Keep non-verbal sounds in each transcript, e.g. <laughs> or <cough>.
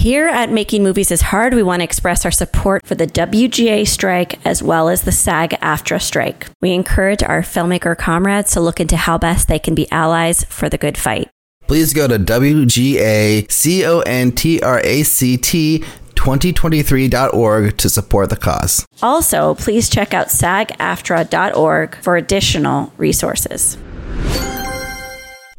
Here at Making Movies is Hard, we want to express our support for the WGA strike as well as the SAG AFTRA strike. We encourage our filmmaker comrades to look into how best they can be allies for the good fight. Please go to WGACONTRACT 2023.org to support the cause. Also, please check out sagaftra.org for additional resources.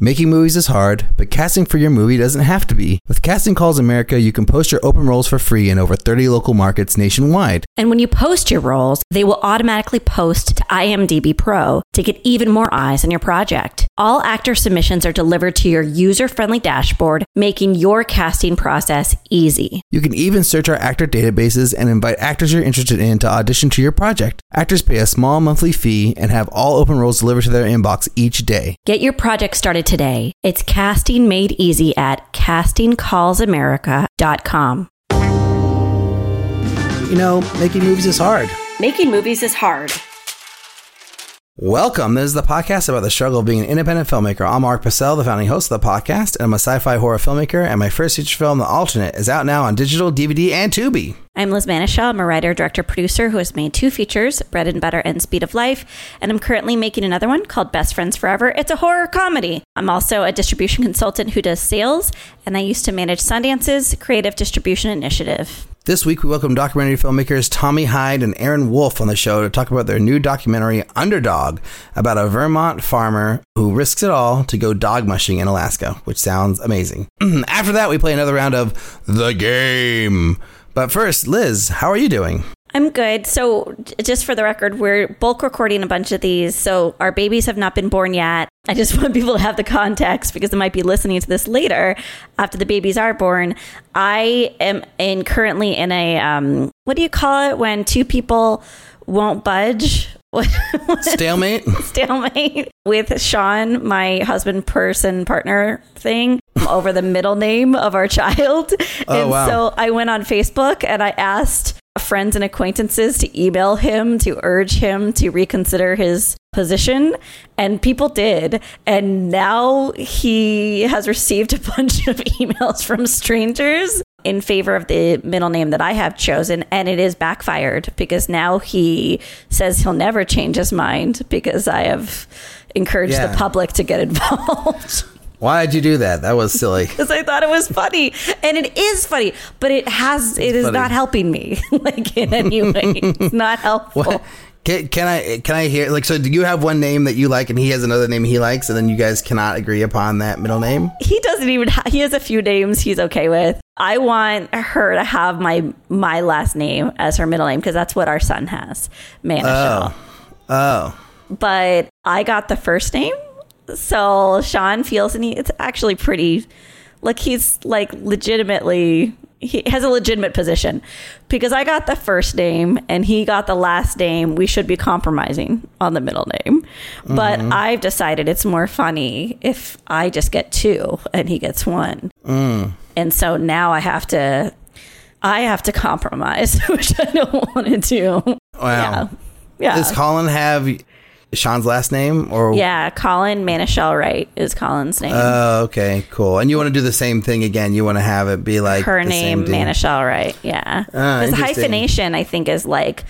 Making movies is hard, but casting for your movie doesn't have to be. With Casting Calls America, you can post your open roles for free in over 30 local markets nationwide. And when you post your roles, they will automatically post to IMDb Pro to get even more eyes on your project. All actor submissions are delivered to your user friendly dashboard, making your casting process easy. You can even search our actor databases and invite actors you're interested in to audition to your project. Actors pay a small monthly fee and have all open roles delivered to their inbox each day. Get your project started today. It's casting made easy at castingcallsamerica.com. You know, making movies is hard. Making movies is hard. Welcome. This is the podcast about the struggle of being an independent filmmaker. I'm Mark Purcell, the founding host of the podcast, and I'm a sci-fi horror filmmaker. And my first feature film, The Alternate, is out now on digital, DVD, and Tubi. I'm Liz Manashil. I'm a writer, director, producer who has made two features, Bread and Butter and Speed of Life, and I'm currently making another one called Best Friends Forever. It's a horror comedy. I'm also a distribution consultant who does sales, and I used to manage Sundance's creative distribution initiative. This week, we welcome documentary filmmakers Tommy Hyde and Aaron Woolf on the show to talk about their new documentary, Underdog, about a Vermont farmer who risks it all to go dog mushing in Alaska, which sounds amazing. <clears throat> After that, we play another round of The Game. But first, Liz, how are you doing? I'm good. So, just for the record, we're bulk recording a bunch of these. So, our babies have not been born yet. I just <laughs> want people to have the context because they might be listening to this later after the babies are born. I am in currently in a um, what do you call it when two people won't budge? <laughs> Stalemate? <laughs> Stalemate with Sean, my husband, person, partner thing over the middle name of our child. Oh, and wow. so I went on Facebook and I asked friends and acquaintances to email him to urge him to reconsider his position and people did and now he has received a <laughs> bunch of emails from strangers in favor of the middle name that I have chosen and it is backfired because now he says he'll never change his mind because I have encouraged Yeah. the public to get involved <laughs> Why did you do that? That was silly. <laughs> because I thought it was funny, and it is funny, but it has it is funny. not helping me <laughs> like in any way. It's not helpful. <laughs> What? Can, can I can I hear like so? Do you have one name that you like and he has another name he likes, and then you guys cannot agree upon that middle name? He doesn't even. Ha- he has a few names he's okay with. I want her to have my my last name as her middle name because that's what our son has, Manashil. Oh. oh, But I got the first name, so Sean feels, and he, it's actually pretty. Like he's like legitimately he has a legitimate position because I got the first name and he got the last name. We should be compromising on the middle name, but mm-hmm. I've decided it's more funny if I just get two and he gets one, mm. and so now I have to. I have to compromise, <laughs> which I don't want to do. wow. Yeah. Yeah. Does Colin have Sean's last name or? Yeah, Colin Manashil Wright is Colin's name. Oh, okay, cool. And you want to do the same thing again? You want to have it be like Her name? Manischel Wright. Yeah, Ah, because interesting. hyphenation, I think, is like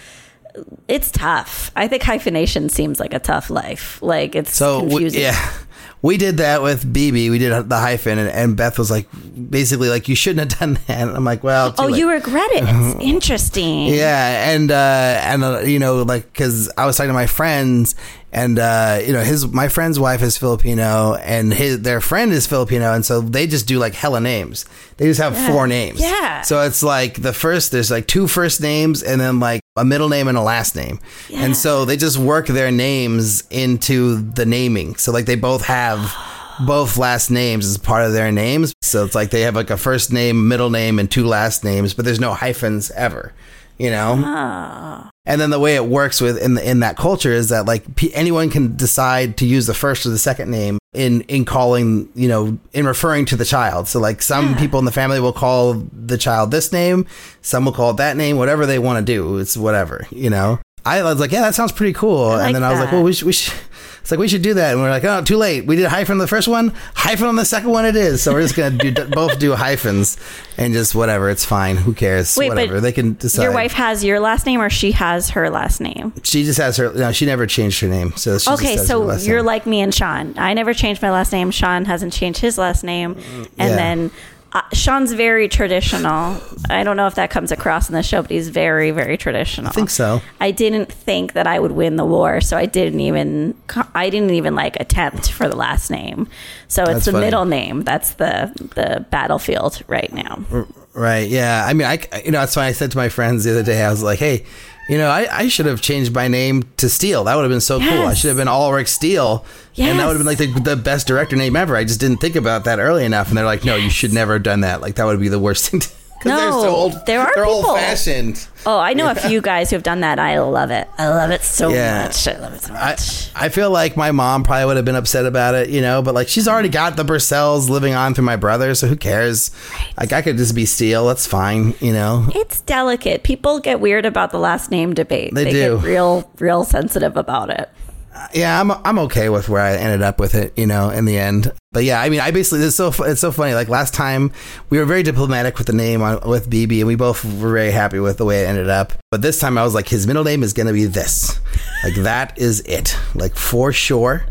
it's tough. I think hyphenation seems like a tough life. Like it's So confusing. yeah, we did that with BB. We did the hyphen, and, and Beth was like, basically like, you shouldn't have done that. And I'm like, well, too Oh, late. you regret it. It's interesting. <laughs> Yeah, and uh, and uh, you know, like because I was talking to my friends, and uh, you know, his my friend's wife is Filipino, and his their friend is Filipino, and so they just do like hella names. They just have four names. Yeah. So it's like the first there's like two first names, and then like a middle name and a last name, Yeah. and so they just work their names into the naming. So like they both have. <gasps> Both last names as part of their names. So it's like they have like a first name, middle name, and two last names, but there's no hyphens ever, you know? Ah. And then the way it works with in the, in that culture is that like p- anyone can decide to use the first or the second name in in calling you know in referring to the child. So like some people in the family will call the child this name, some will call it that name, whatever they want to do. It's whatever you know. I was like, yeah, that sounds pretty cool. like and then I was like, well, we should, we should. It's like we should do that, and we're like, oh, too late. We did hyphen on the first one, hyphen on the second one. It is so we're just gonna do <laughs> both do hyphens and just whatever. It's fine. Who cares? Wait, whatever they can decide. Your wife has your last name, or she has her last name. she just has her. No, she never changed her name. So she just Okay, her so you're name. like me and Sean. I never changed my last name. Sean hasn't changed his last name, and yeah. then uh, Sean's very traditional. I don't know if that comes across in the show, but he's very, very traditional. I think so. I didn't think that I would win the war, so I didn't even. I didn't even like attempt for the last name. So it's That's the funny. middle name. That's the the battlefield right now. Right. Yeah. I mean, I, you know, that's why I said to my friends the other day, I was like, hey, you know, I, I should have changed my name to Steele. That would have been so cool. I should have been Ulrich Steele. And that would have been like the, the best director name ever. I just didn't think about that early enough. And they're like, no, you should never have done that. Like, that would be the worst <laughs> thing to Because they're so No, old. there are they're people- old fashioned. Oh, I know a few guys who have done that. I love it. I love it so Yeah. much. I love it so much. I feel like my mom probably would have been upset about it, you know, but like she's already got the Purcells living on through my brother, so who cares? Like I could just be Steele, that's fine, you know. It's delicate. People get weird about the last name debate. They they do. get real, real sensitive about it. Yeah, I'm I'm okay with where I ended up with it, you know, in the end. But yeah, I mean, I basically it's so it's so funny. Like last time, we were very diplomatic with the name on, with BB, and we both were very happy with the way it ended up. But this time, I was like, his middle name is gonna be this, like that is it, like for sure.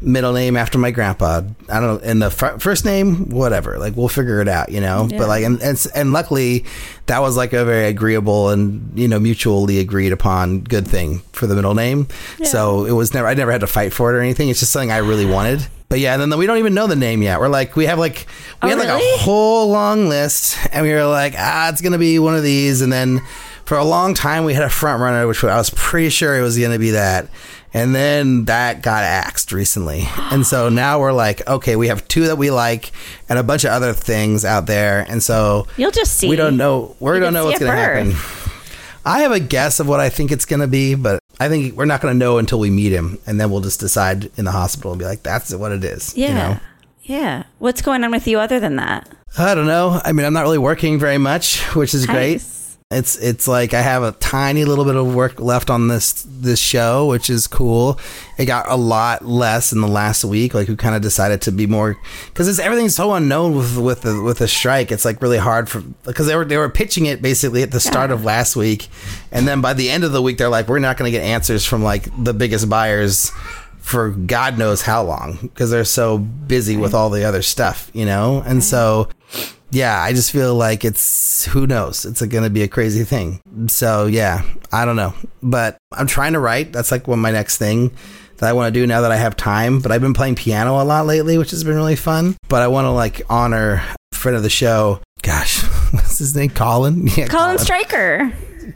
Middle name after my grandpa. I don't know. And the fir- first name, whatever. Like we'll figure it out, you know. Yeah. But like, and, and and luckily, that was like a very agreeable and you know mutually agreed upon good thing for the middle name. So it was never. I never had to fight for it or anything. It's just something I really wanted. But yeah, and then we don't even know the name yet. We're like, we have like, we Oh, had like really? a whole long list, and we were like, ah, it's gonna be one of these. And then for a long time, we had a front runner, which I was pretty sure it was gonna be that. And then that got axed recently. And so now we're like, okay, we have two that we like and a bunch of other things out there. And so You'll just see. we don't know. We don't know what's going to happen. I have a guess of what I think it's going to be, but I think we're not going to know until we meet him, and then we'll just decide in the hospital and be like, "That's what it is." Yeah. You know? Yeah. What's going on with you other than that? I don't know. I mean, I'm not really working very much, which is great. It's it's like I have a tiny little bit of work left on this this show, which is cool. It got a lot less in the last week. Like we kind of decided to be more because it's everything's so unknown with with the with the strike. It's like really hard for because they were they were pitching it basically at the start Yeah. of last week, and then by the end of the week they're like we're not going to get answers from like the biggest buyers for God knows how long because they're so busy with all the other stuff, you know, and so yeah, I just feel like it's who knows. It's going to be a crazy thing. So yeah, I don't know, but I'm trying to write. That's like one my next thing that I want to do now that I have time. But I've been playing piano a lot lately, which has been really fun. But I want to like honor a friend of the show. Gosh, <laughs> what's his name? Colin. <laughs> Yeah, Colin Striker.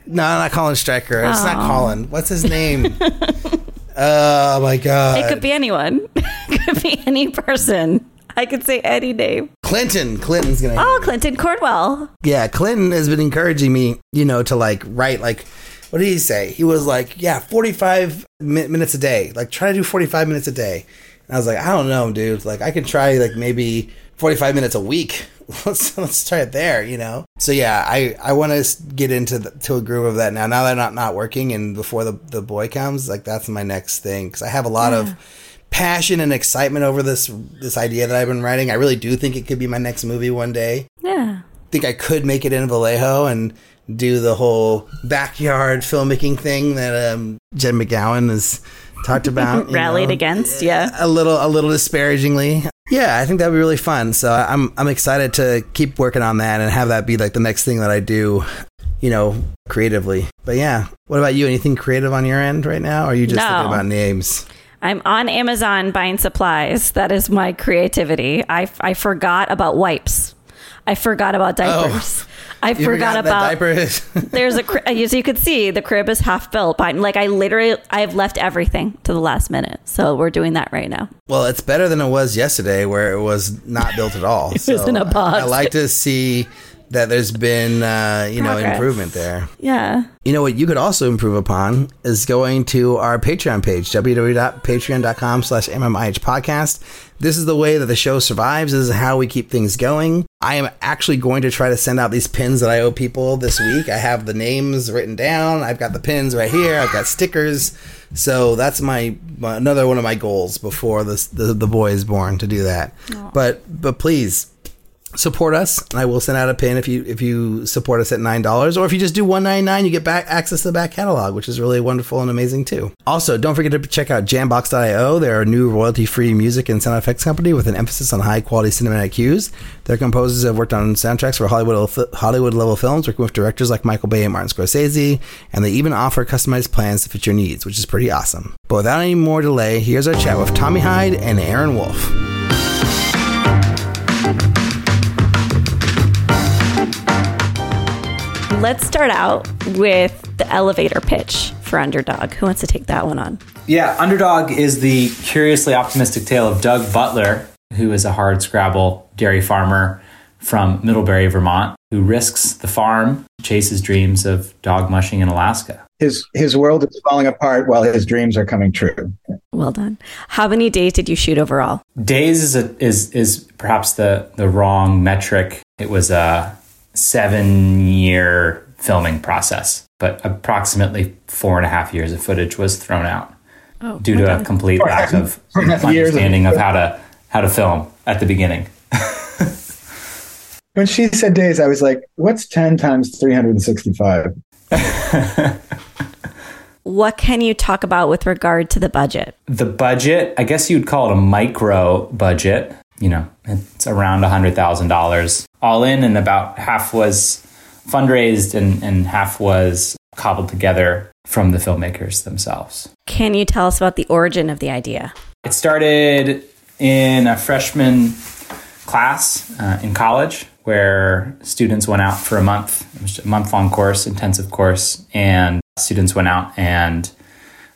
No, not Colin Stryker. It's not Oh. Colin. What's his name? <laughs> oh my god. It could be anyone. it could be any person. I could say any name. Clinton. Clinton's gonna. Oh, Clinton Cordwell. yeah, Clinton has been encouraging me, you know, to like write like what did he say? He was like, yeah, 45 mi- minutes a day. Like try to do 45 minutes a day. And I was like, I don't know, dude. Like I could try like maybe 45 minutes a week. <laughs> Let's let's try it there, you know. So yeah, I I want to get into the, to a groove of that now. Now that I'm not not working and before the the boy comes, like that's my next thing cuz I have a lot of passion and excitement over this this idea that I've been writing. I really do think it could be my next movie one day Yeah. I think I could make it in Vallejo and do the whole backyard filmmaking thing that um, Jen McGowan has talked <laughs> about. Rallied know. against. Yeah. a little, a little disparagingly. Yeah, I think that'd be really fun. So I'm, I'm excited to keep working on that and have that be like the next thing that I do. You know, creatively. But yeah, what about you? Anything creative on your end right now? Or are you just No. thinking about names? I'm on Amazon buying supplies. That is my creativity. I, I forgot about wipes. I forgot about oh. diapers. I You forgot, that about diaper is- <laughs> there's a as you could see the crib is half built. But like I literally I've left everything to the last minute. So we're doing that right now. Well, it's better than it was yesterday, where it was not built at all. <laughs> it was in a uh, box. I like to see that there's been, uh, you know, improvement there. Yeah. You know what you could also improve upon is going to our Patreon page, www.patreon.com slash MMIH podcast. This is the way that the show survives. This is how we keep things going. I am actually going to try to send out these pins that I owe people this week. I have the names written down. I've got the pins right here. I've got stickers. So that's my, my another one of my goals before this, the the boy is born to do that. Aww. But but please support us i will send out a pin if you if you support us at nine dollars or if you just do 199 you get back access to the back catalog which is really wonderful and amazing too. Also don't forget to check out jambox.io they're a new royalty free music and sound effects company with an emphasis on high quality cinematic cues. Their composers have worked on soundtracks for hollywood hollywood level films working with directors like michael bay and martin scorsese and they even offer customized plans to fit your needs which is pretty awesome. But without any more delay here's our chat with tommy hyde and aaron woolf let's start out with the elevator pitch for Underdog. Who wants to take that one on? Yeah, Underdog is the curiously optimistic tale of Doug Butler, who is a hard scrabble dairy farmer from Middlebury, Vermont, who risks the farm, chases dreams of dog mushing in Alaska. His his world is falling apart while his dreams are coming true. Well done. How many days did you shoot overall? Days is a, is is perhaps the the wrong metric. It was a seven year filming process, but approximately four and a half years of footage was thrown out oh, due to a complete lack <laughs> of understanding of how to how to film at the beginning. when she said days, I was like, "What's ten times three hundred and sixty-five? <laughs> what can you talk about with regard to the budget? The budget, I guess you'd call it a micro budget you know, it's around a $100,000 all in, and about half was fundraised and, and half was cobbled together from the filmmakers themselves. Can you tell us about the origin of the idea? It started in a freshman class uh, in college where students went out for a month. It was a month long course, intensive course, and students went out and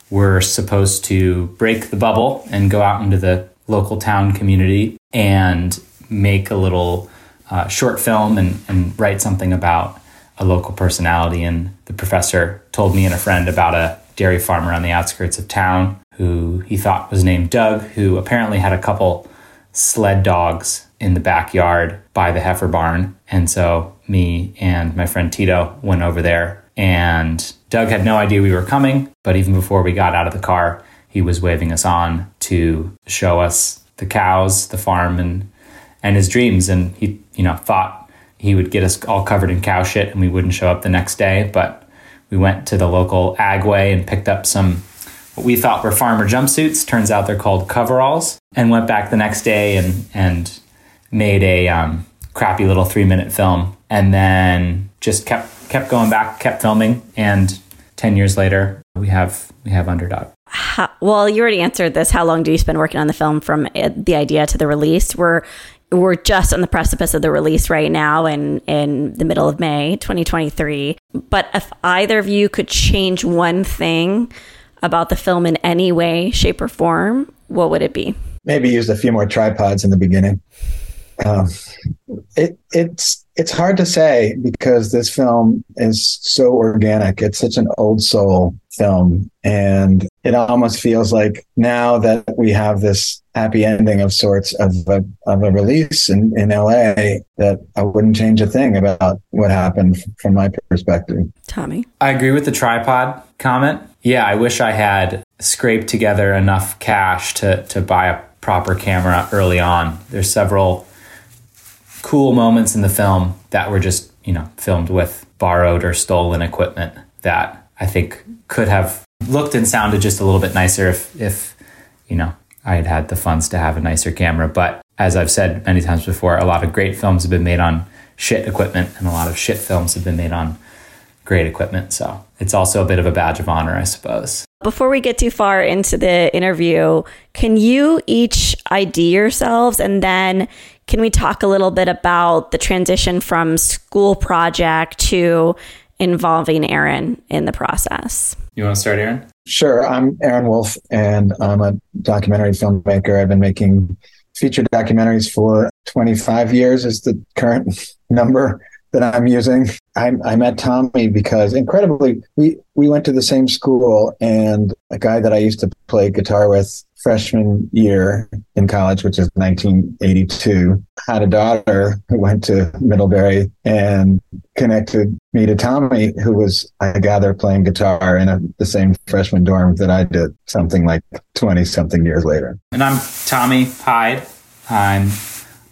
were supposed to break the bubble and go out into the local town community and make a little uh, short film and, and write something about a local personality. And the professor told me and a friend about a dairy farmer on the outskirts of town who he thought was named Doug, who apparently had a couple sled dogs in the backyard by the heifer barn. And so me and my friend Tito went over there and Doug had no idea we were coming, but even before we got out of the car, he was waving us on to show us the cows, the farm, and and his dreams. And he, you know, thought he would get us all covered in cow shit, and we wouldn't show up the next day. But we went to the local Agway and picked up some what we thought were farmer jumpsuits. Turns out they're called coveralls. And went back the next day and and made a um, crappy little three minute film. And then just kept kept going back, kept filming, and ten years later, we have we have Underdog. How, well, you already answered this. How long do you spend working on the film from the idea to the release? We're we're just on the precipice of the release right now in in the middle of May 2023. But if either of you could change one thing about the film in any way, shape, or form, what would it be? Maybe use a few more tripods in the beginning. Um, it, it's it's hard to say because this film is so organic. It's such an old soul film, and it almost feels like now that we have this happy ending of sorts of a, of a release in, in LA that I wouldn't change a thing about what happened from my perspective. Tommy, I agree with the tripod comment. Yeah, I wish I had scraped together enough cash to to buy a proper camera early on. There's several cool moments in the film that were just, you know, filmed with borrowed or stolen equipment that I think could have looked and sounded just a little bit nicer if, if you know, I had had the funds to have a nicer camera. But as I've said many times before, a lot of great films have been made on shit equipment and a lot of shit films have been made on great equipment. So it's also a bit of a badge of honor, I suppose. Before we get too far into the interview, can you each ID yourselves and then can we talk a little bit about the transition from school project to involving Aaron in the process? You want to start, Aaron? Sure. I'm Aaron Woolf, and I'm a documentary filmmaker. I've been making feature documentaries for 25 years, is the current <laughs> number that I'm using. I, I met Tommy because incredibly, we, we went to the same school and a guy that I used to play guitar with freshman year in college, which is 1982, had a daughter who went to Middlebury and connected me to Tommy, who was, I gather, playing guitar in a, the same freshman dorm that I did, something like 20 something years later. And I'm Tommy Hyde. I'm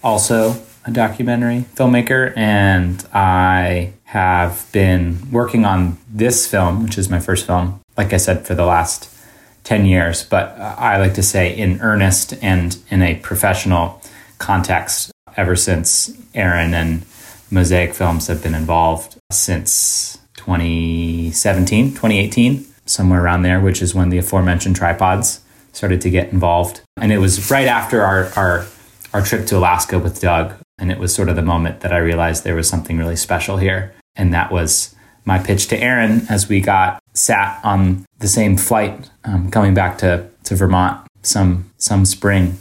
also a documentary filmmaker, and I have been working on this film, which is my first film, like I said, for the last 10 years, but I like to say in earnest and in a professional context ever since Aaron and Mosaic Films have been involved since 2017, 2018, somewhere around there, which is when the aforementioned tripods started to get involved. And it was right after our, our, our trip to Alaska with Doug. And it was sort of the moment that I realized there was something really special here. And that was my pitch to Aaron as we got sat on the same flight um, coming back to, to Vermont some some spring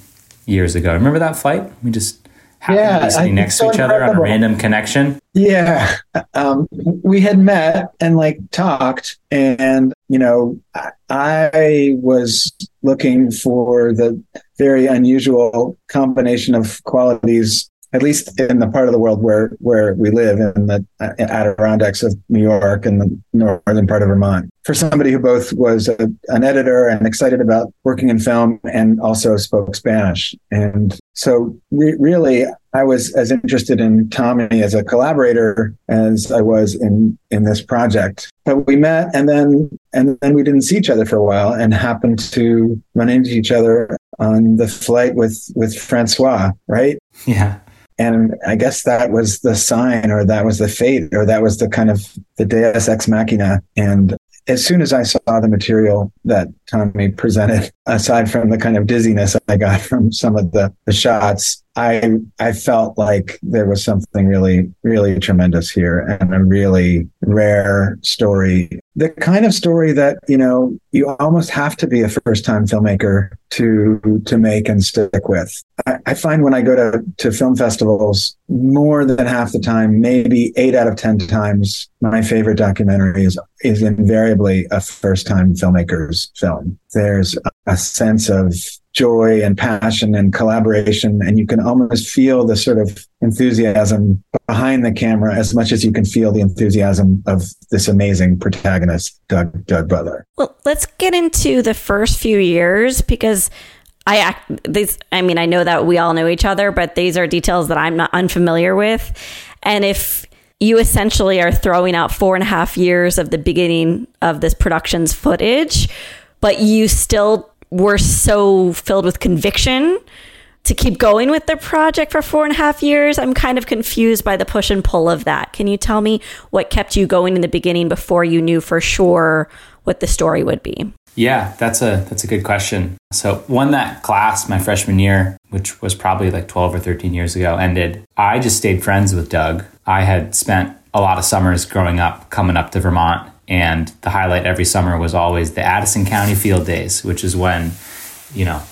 years ago. Remember that flight? We just happened yeah, to be sitting next so to each other on a random connection. Yeah, um, we had met and like talked, and you know, I was looking for the very unusual combination of qualities at least in the part of the world where where we live in the uh, Adirondacks of New York and the northern part of Vermont. For somebody who both was a, an editor and excited about working in film and also spoke Spanish, and so re- really I was as interested in Tommy as a collaborator as I was in in this project. But we met and then and then we didn't see each other for a while and happened to run into each other on the flight with with Francois, right? Yeah. And I guess that was the sign or that was the fate or that was the kind of the deus ex machina. And as soon as I saw the material that Tommy presented, aside from the kind of dizziness I got <laughs> from some of the, the shots, I I felt like there was something really, really tremendous here and a really rare story. The kind of story that, you know, you almost have to be a first time filmmaker to to make and stick with. I, I find when I go to, to film festivals, more than half the time, maybe eight out of ten times, my favorite documentary is is invariably a first time filmmaker's film. There's a sense of joy and passion and collaboration. And you can almost feel the sort of enthusiasm behind the camera as much as you can feel the enthusiasm of this amazing protagonist, Doug, Doug Butler. Well, let's get into the first few years because I act these, I mean, I know that we all know each other, but these are details that I'm not unfamiliar with. And if you essentially are throwing out four and a half years of the beginning of this production's footage, but you still were so filled with conviction to keep going with the project for four and a half years. I'm kind of confused by the push and pull of that. Can you tell me what kept you going in the beginning before you knew for sure what the story would be? Yeah, that's a that's a good question. So when that class, my freshman year, which was probably like 12 or 13 years ago, ended, I just stayed friends with Doug. I had spent a lot of summers growing up coming up to Vermont and the highlight every summer was always the Addison County Field Days, which is when, you know,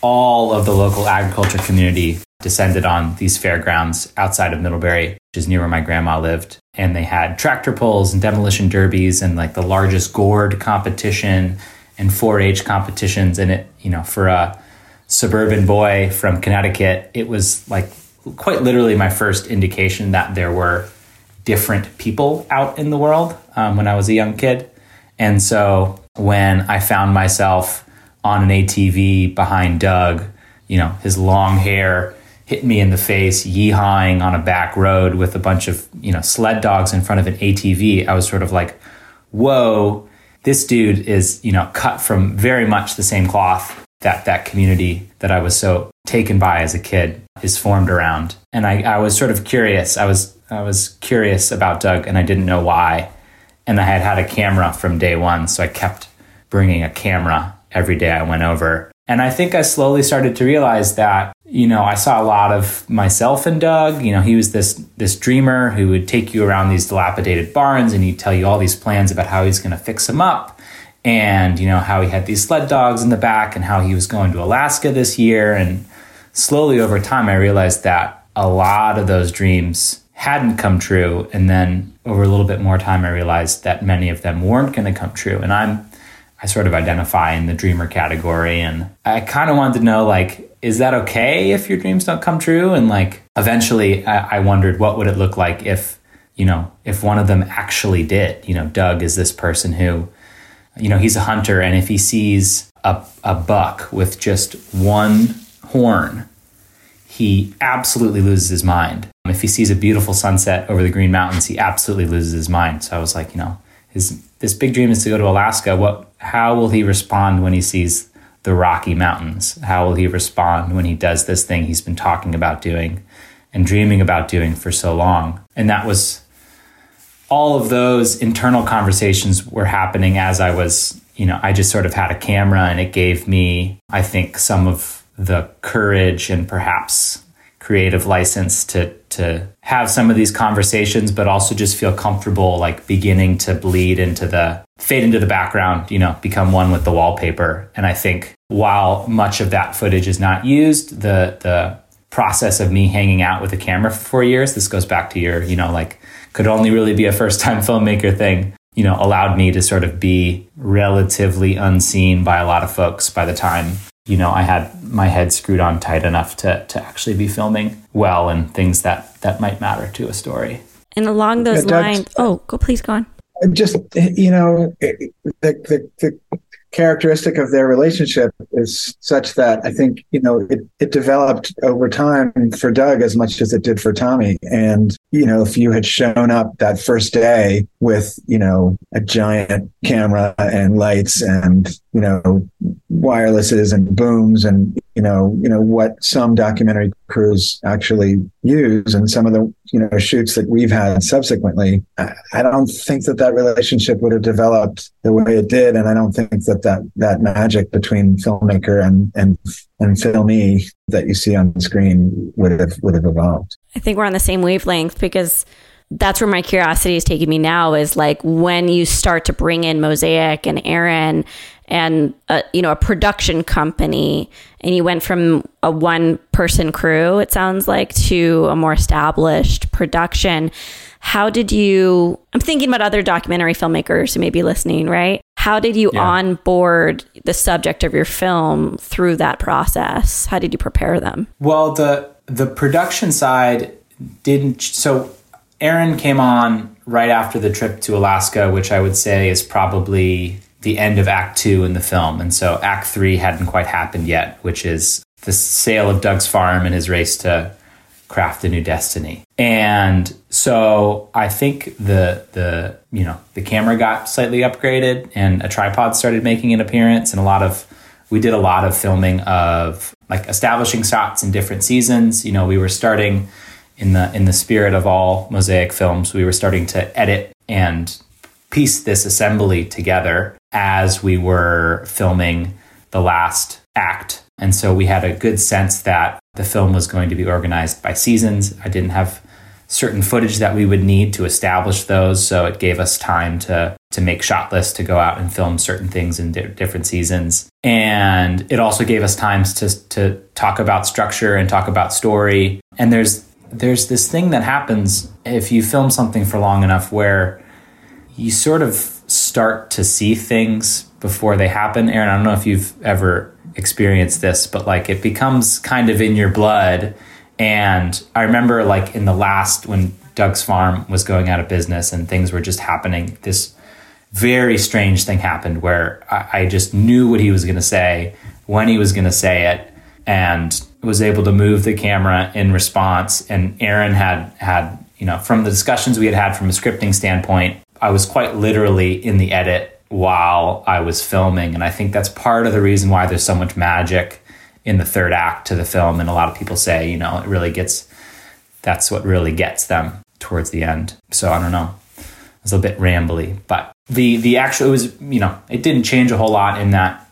all of the local agriculture community descended on these fairgrounds outside of Middlebury, which is near where my grandma lived. And they had tractor pulls and demolition derbies and like the largest gourd competition and 4 H competitions. And it, you know, for a suburban boy from Connecticut, it was like quite literally my first indication that there were different people out in the world um, when I was a young kid. And so when I found myself on an ATV behind Doug, you know, his long hair hit me in the face, yeehawing on a back road with a bunch of, you know, sled dogs in front of an ATV, I was sort of like, whoa, this dude is, you know, cut from very much the same cloth that that community that I was so taken by as a kid is formed around. And I, I was sort of curious. I was I was curious about Doug and I didn't know why. And I had had a camera from day one, so I kept bringing a camera every day I went over. And I think I slowly started to realize that, you know, I saw a lot of myself in Doug. You know, he was this this dreamer who would take you around these dilapidated barns and he'd tell you all these plans about how he's going to fix them up and, you know, how he had these sled dogs in the back and how he was going to Alaska this year and slowly over time I realized that a lot of those dreams hadn't come true. And then over a little bit more time, I realized that many of them weren't going to come true. And I'm, I sort of identify in the dreamer category. And I kind of wanted to know, like, is that okay if your dreams don't come true? And like, eventually I, I wondered what would it look like if, you know, if one of them actually did. You know, Doug is this person who, you know, he's a hunter, and if he sees a, a buck with just one horn, he absolutely loses his mind. Um, if he sees a beautiful sunset over the Green Mountains, he absolutely loses his mind. So I was like, you know, his this big dream is to go to Alaska. What? How will he respond when he sees the Rocky Mountains? How will he respond when he does this thing he's been talking about doing and dreaming about doing for so long? And that was all of those internal conversations were happening as I was, you know, I just sort of had a camera and it gave me, I think, some of the courage and perhaps creative license to to have some of these conversations but also just feel comfortable like beginning to bleed into the fade into the background you know become one with the wallpaper. And i think while much of that footage is not used the the process of me hanging out with a camera for 4 years this goes back to your you know like could only really be a first time <laughs> filmmaker thing you know allowed me to sort of be relatively unseen by a lot of folks by the time you know, I had my head screwed on tight enough to to actually be filming well and things that that might matter to a story. And along those yeah, lines, oh, go please go on. Just you know, the, the the characteristic of their relationship is such that I think, you know, it, it developed over time for Doug as much as it did for Tommy. And, you know, if you had shown up that first day with, you know, a giant camera and lights and, you know, wirelesses and booms and, you know, you know, what some documentary crews actually use and some of the, you know, shoots that we've had subsequently, I, don't think that that relationship would have developed the way it did. And I don't think that that that magic between filmmaker and and and filmee that you see on the screen would have would have evolved. I think we're on the same wavelength because that's where my curiosity is taking me now is like when you start to bring in mosaic and aaron and a, you know a production company and you went from a one person crew it sounds like to a more established production. How did you i'm thinking about other documentary filmmakers who may be listening right? How did you yeah. onboard the subject of your film through that process? How did you prepare them? Well the the production side didn't so aaron came on right after the trip to alaska which i would say is probably the end of act two in the film and so act three hadn't quite happened yet which is the sale of doug's farm and his race to craft a new destiny. And so I think the the you know the camera got slightly upgraded and a tripod started making an appearance and a lot of we did a lot of filming of like establishing shots in different seasons. You know, we were starting in the in the spirit of all mosaic films, we were starting to edit and piece this assembly together as we were filming the last act. And so we had a good sense that the film was going to be organized by seasons. I didn't have certain footage that we would need to establish those, so it gave us time to to make shot lists to go out and film certain things in di- different seasons. And it also gave us times to to talk about structure and talk about story. And there's there's this thing that happens if you film something for long enough where you sort of start to see things before they happen. Aaron, I don't know if you've ever experienced this, but like it becomes kind of in your blood. And I remember like in the last when Doug's farm was going out of business and things were just happening, this very strange thing happened where I, I just knew what he was going to say, when he was going to say it, and was able to move the camera in response. And Aaron had had you know from the discussions we had had from a scripting standpoint, I was quite literally in the edit while I was filming. And I think that's part of the reason why there's so much magic in the third act to the film. And a lot of people say, you know, it really gets, that's what really gets them towards the end. So I don't know. It's a bit rambly, but the, the actual, it was, you know, it didn't change a whole lot in that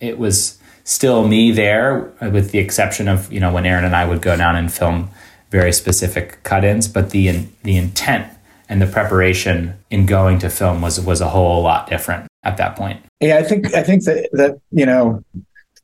it was still me there with the exception of, you know, when Aaron and I would go down and film very specific cut-ins, but the, the intent and the preparation in going to film was was a whole lot different at that point. Yeah, I think I think that that you know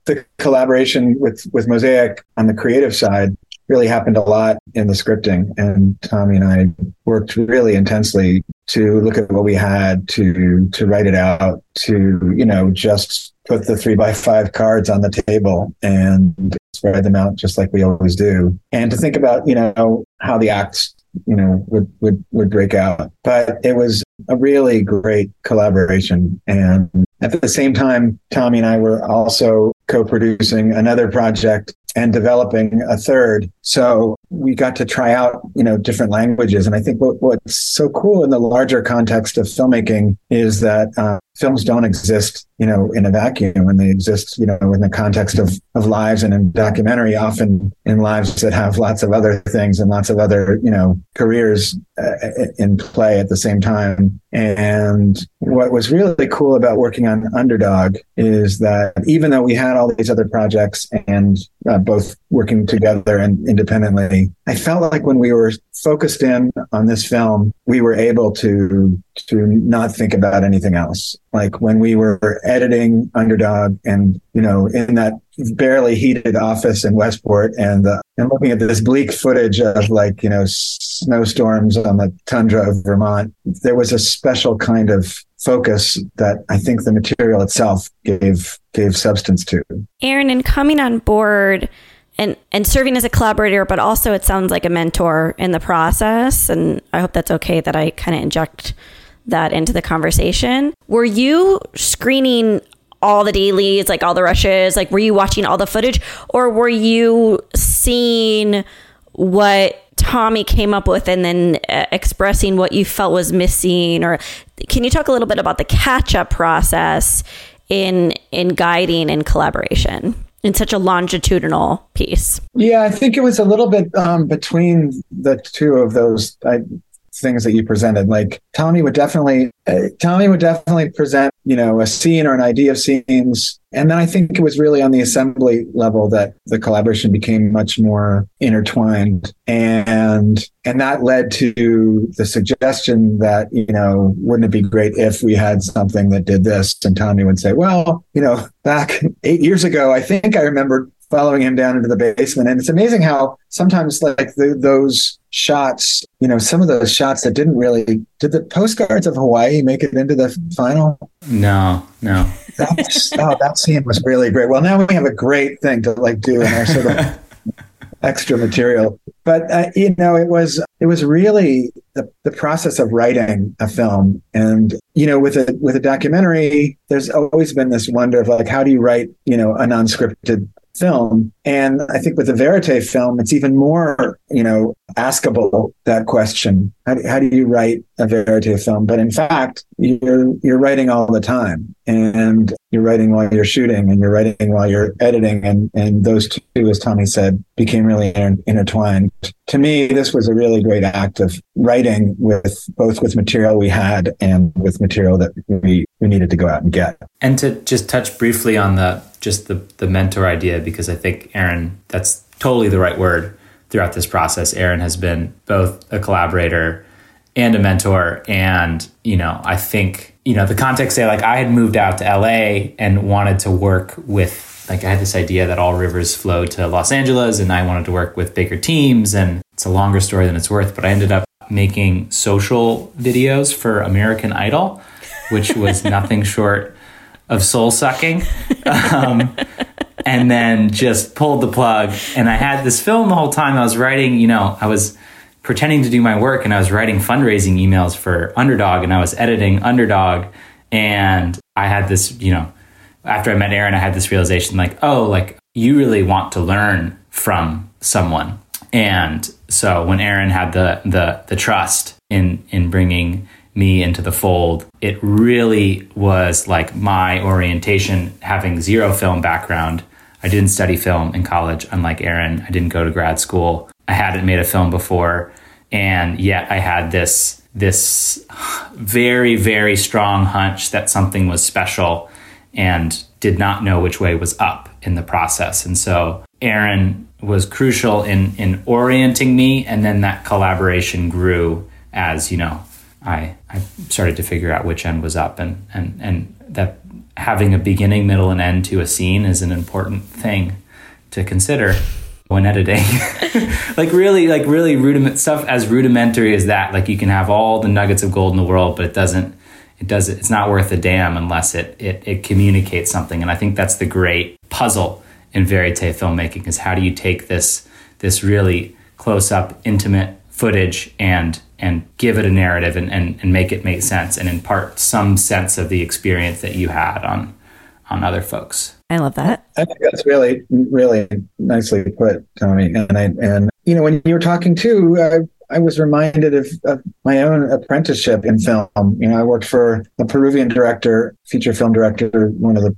the collaboration with with Mosaic on the creative side really happened a lot in the scripting, and Tommy and I worked really intensely to look at what we had, to to write it out, to you know just put the three by five cards on the table and spread them out just like we always do, and to think about you know how the acts you know would would would break out. But it was a really great collaboration, and at the same time, Tommy and I were also co-producing another project and developing a third. So we got to try out, you know, different languages. And I think what, what's so cool in the larger context of filmmaking is that uh, films don't exist, you know, in a vacuum and they exist, you know, in the context of, of lives and in documentary, often in lives that have lots of other things and lots of other, you know, careers uh, in play at the same time. And what was really cool about working on Underdog is that even though we had all these other projects and uh, both working together and independently, I felt like when we were focused in on this film, we were able to to not think about anything else. Like when we were editing Underdog and you know in that barely heated office in Westport and uh, and looking at this bleak footage of like you know snowstorms on the tundra of Vermont, there was a special kind of focus that I think the material itself gave gave substance to. Aaron, in coming on board and and serving as a collaborator, but also it sounds like a mentor in the process. And I hope that's okay that I kind of inject that into the conversation. Were you screening all the dailies, like all the rushes? Like, were you watching all the footage, or were you seeing what Tommy came up with and then uh, expressing what you felt was missing? Or can you talk a little bit about the catch up process in in guiding and collaboration? In such a longitudinal piece? Yeah, I think it was a little bit um, between the two of those. I, things that you presented. Like Tommy would definitely, uh, Tommy would definitely present, you know, a scene or an idea of scenes. And then I think it was really on the assembly level that the collaboration became much more intertwined. And, and that led to the suggestion that, you know, wouldn't it be great if we had something that did this? And Tommy would say, well, you know, back <laughs> eight years ago, I think I remember following him down into the basement. And it's amazing how sometimes like the, those shots, you know, some of those shots that didn't really, did the postcards of Hawaii make it into the final? No, no. That's, oh, that scene was really great. Well, now we have a great thing to like do in our sort of <laughs> extra material. But, uh, you know, it was, it was really the, the process of writing a film. And, you know, with a, with a documentary, there's always been this wonder of like, how do you write, you know, a non-scripted film. And I think with the Verite film, it's even more, you know, askable that question. How do, how do you write a Verite film? But in fact, you're you're writing all the time, and you're writing while you're shooting, and you're writing while you're editing, and and those two, as Tommy said, became really inter- intertwined. To me, this was a really great act of writing with both with material we had and with material that we we needed to go out and get. And to just touch briefly on the just the the mentor idea, because I think Aaron, that's totally the right word throughout this process. Aaron has been both a collaborator and a mentor. And, you know, I think, you know, the context say like I had moved out to LA and wanted to work with like I had this idea that all rivers flow to Los Angeles and I wanted to work with bigger teams and it's a longer story than it's worth, but I ended up making social videos for American Idol, which was <laughs> nothing short of soul sucking. Um, and then just pulled the plug. And I had this film the whole time I was writing, you know, I was pretending to do my work and I was writing fundraising emails for Underdog and I was editing Underdog. And I had this, you know, after I met Aaron, I had this realization like, oh, like you really want to learn from someone. And so when Aaron had the the the trust in in bringing me into the fold, it really was like my orientation having zero film background I didn't study film in college, unlike Aaron. I didn't go to grad school. I hadn't made a film before, and yet I had this this very very strong hunch that something was special, and did not know which way was up in the process. And so Aaron was crucial in in orienting me, and then that collaboration grew as you know I I started to figure out which end was up, and and and that having a beginning, middle, and end to a scene is an important thing to consider. When editing. <laughs> like really, like really rudiment stuff as rudimentary as that. Like you can have all the nuggets of gold in the world, but it doesn't it does not it's not worth a damn unless it it, it communicates something. And I think that's the great puzzle in verite filmmaking is how do you take this this really close up, intimate footage and and give it a narrative and, and, and make it make sense and impart some sense of the experience that you had on on other folks. I love that. I think that's really, really nicely put, Tommy. And I, and you know, when you were talking too, I, I was reminded of, of, my own apprenticeship in film. You know, I worked for a Peruvian director, feature film director, one of the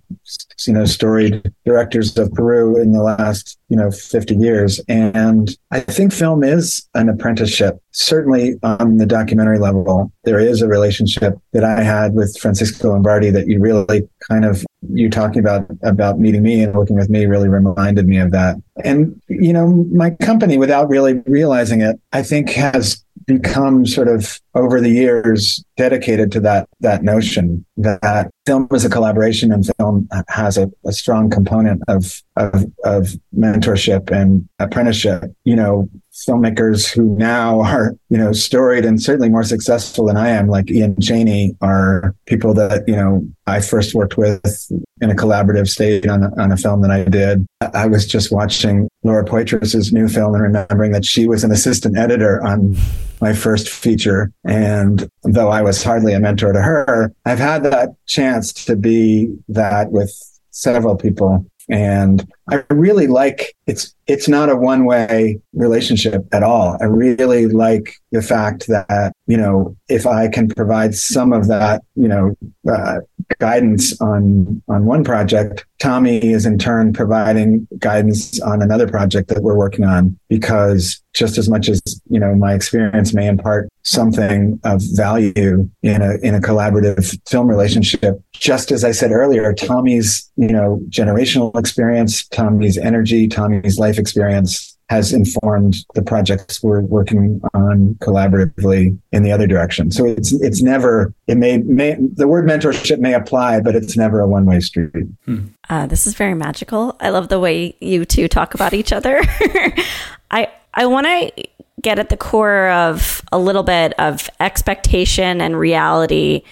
you know storied directors of Peru in the last you know 50 years, and I think film is an apprenticeship. Certainly on the documentary level, there is a relationship that I had with Francisco Lombardi that you really kind of you talking about about meeting me and working with me really reminded me of that. And you know, my company, without really realizing it, I think has become sort of over the years dedicated to that that notion that film is a collaboration and film has a, a strong component of, of of mentorship and apprenticeship. You know, filmmakers who now are, you know, storied and certainly more successful than I am, like Ian Cheney, are people that, you know, I first worked with in a collaborative state on a, on a film that I did. I was just watching Laura Poitras's new film and remembering that she was an assistant editor on my first feature. And though I was hardly a mentor to her, I've had that chance to be that with several people. And I really like it's it's not a one way relationship at all. I really like the fact that you know if I can provide some of that you know uh, guidance on on one project, Tommy is in turn providing guidance on another project that we're working on because just as much as you know my experience may impart something of value in a in a collaborative film relationship just as i said earlier tommy's you know generational experience Tommy's energy, Tommy's life experience has informed the projects we're working on collaboratively in the other direction. So it's it's never it may, may the word mentorship may apply, but it's never a one way street. Hmm. Uh, this is very magical. I love the way you two talk about each other. <laughs> I I want to get at the core of a little bit of expectation and reality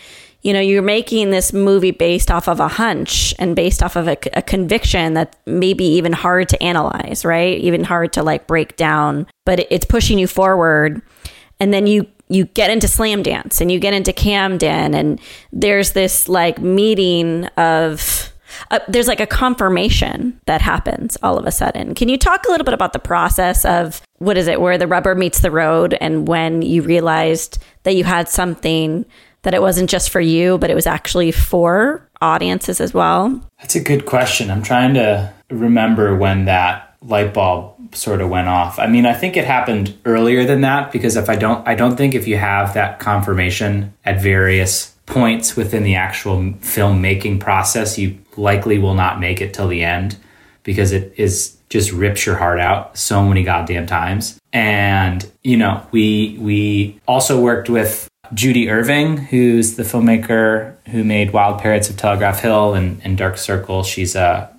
you know, you're making this movie based off of a hunch and based off of a, a, conviction that may be even hard to analyze, right? Even hard to like break down, but it's pushing you forward. And then you you get into Slamdance and you get into Camden and there's this like meeting of uh, there's like a confirmation that happens all of a sudden. Can you talk a little bit about the process of what is it where the rubber meets the road and when you realized that you had something that it wasn't just for you, but it was actually for audiences as well? That's a good question. I'm trying to remember when that light bulb sort of went off. I mean, I think it happened earlier than that because if I don't I don't think if you have that confirmation at various points within the actual filmmaking process, you likely will not make it till the end because it is just rips your heart out so many goddamn times. And you know, we we also worked with Judy Irving, who's the filmmaker who made Wild Parrots of Telegraph Hill and, and Dark Circle. She's a,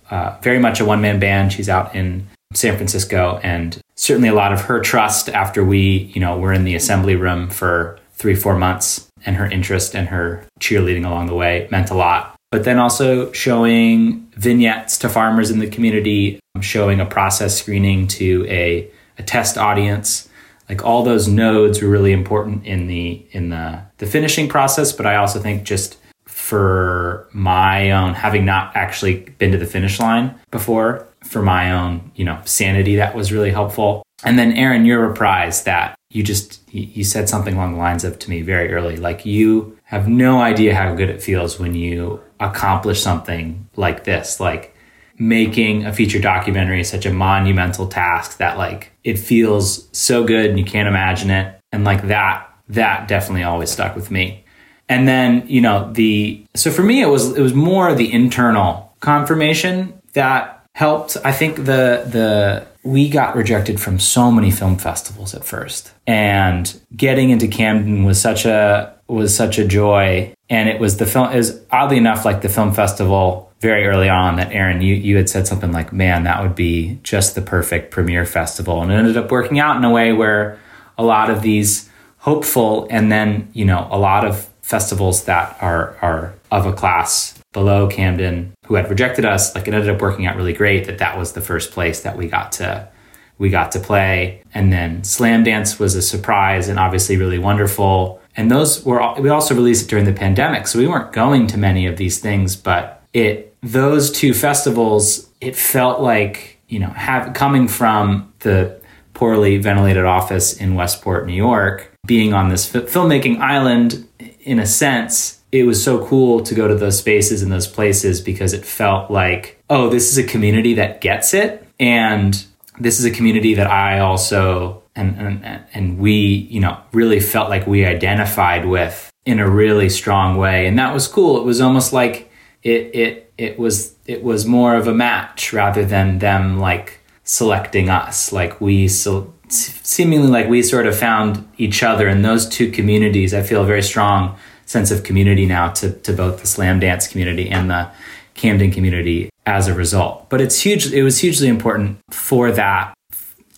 very much a one man band. She's out in San Francisco, and certainly a lot of her trust after we, you know, were in the assembly room for three, four months, and her interest and her cheerleading along the way meant a lot. But then also showing vignettes to farmers in the community, showing a process screening to a, a test audience like all those nodes were really important in the in the the finishing process but i also think just for my own having not actually been to the finish line before for my own you know sanity that was really helpful. And then aaron your reprise that you just you said something along the lines of to me very early like you have no idea how good it feels when you accomplish something like this. Like making a feature documentary is such a monumental task that like it feels so good and you can't imagine it. And like that that definitely always stuck with me. And then you know the so for me it was it was more the internal confirmation that helped. I think the the we got rejected from so many film festivals at first. And getting into camden was such a was such a joy. And it was the film is oddly enough like the film festival very early on that Aaron, you, you had said something like, man, that would be just the perfect premiere festival. And it ended up working out in a way where a lot of these hopeful and then, you know, a lot of festivals that are, are of a class below Camden who had rejected us, like it ended up working out really great that that was the first place that we got to we got to play. And then Slamdance was a surprise and obviously really wonderful. And those were we also released it during the pandemic, so we weren't going to many of these things, but it those two festivals, it felt like you know have coming from the poorly ventilated office in Westport, New York, being on this f- filmmaking island in a sense it was so cool to go to those spaces and those places because it felt like, oh, this is a community that gets it. And this is a community that I also and, and and we, you know, really felt like we identified with in a really strong way. And that was cool. It was almost like it it it was it was more of a match rather than them like selecting us. Like we so seemingly like we sort of found each other in those two communities. I feel a very strong sense of community now to to both the Slamdance community and the Camden community as a result. But it's huge. It was hugely important for that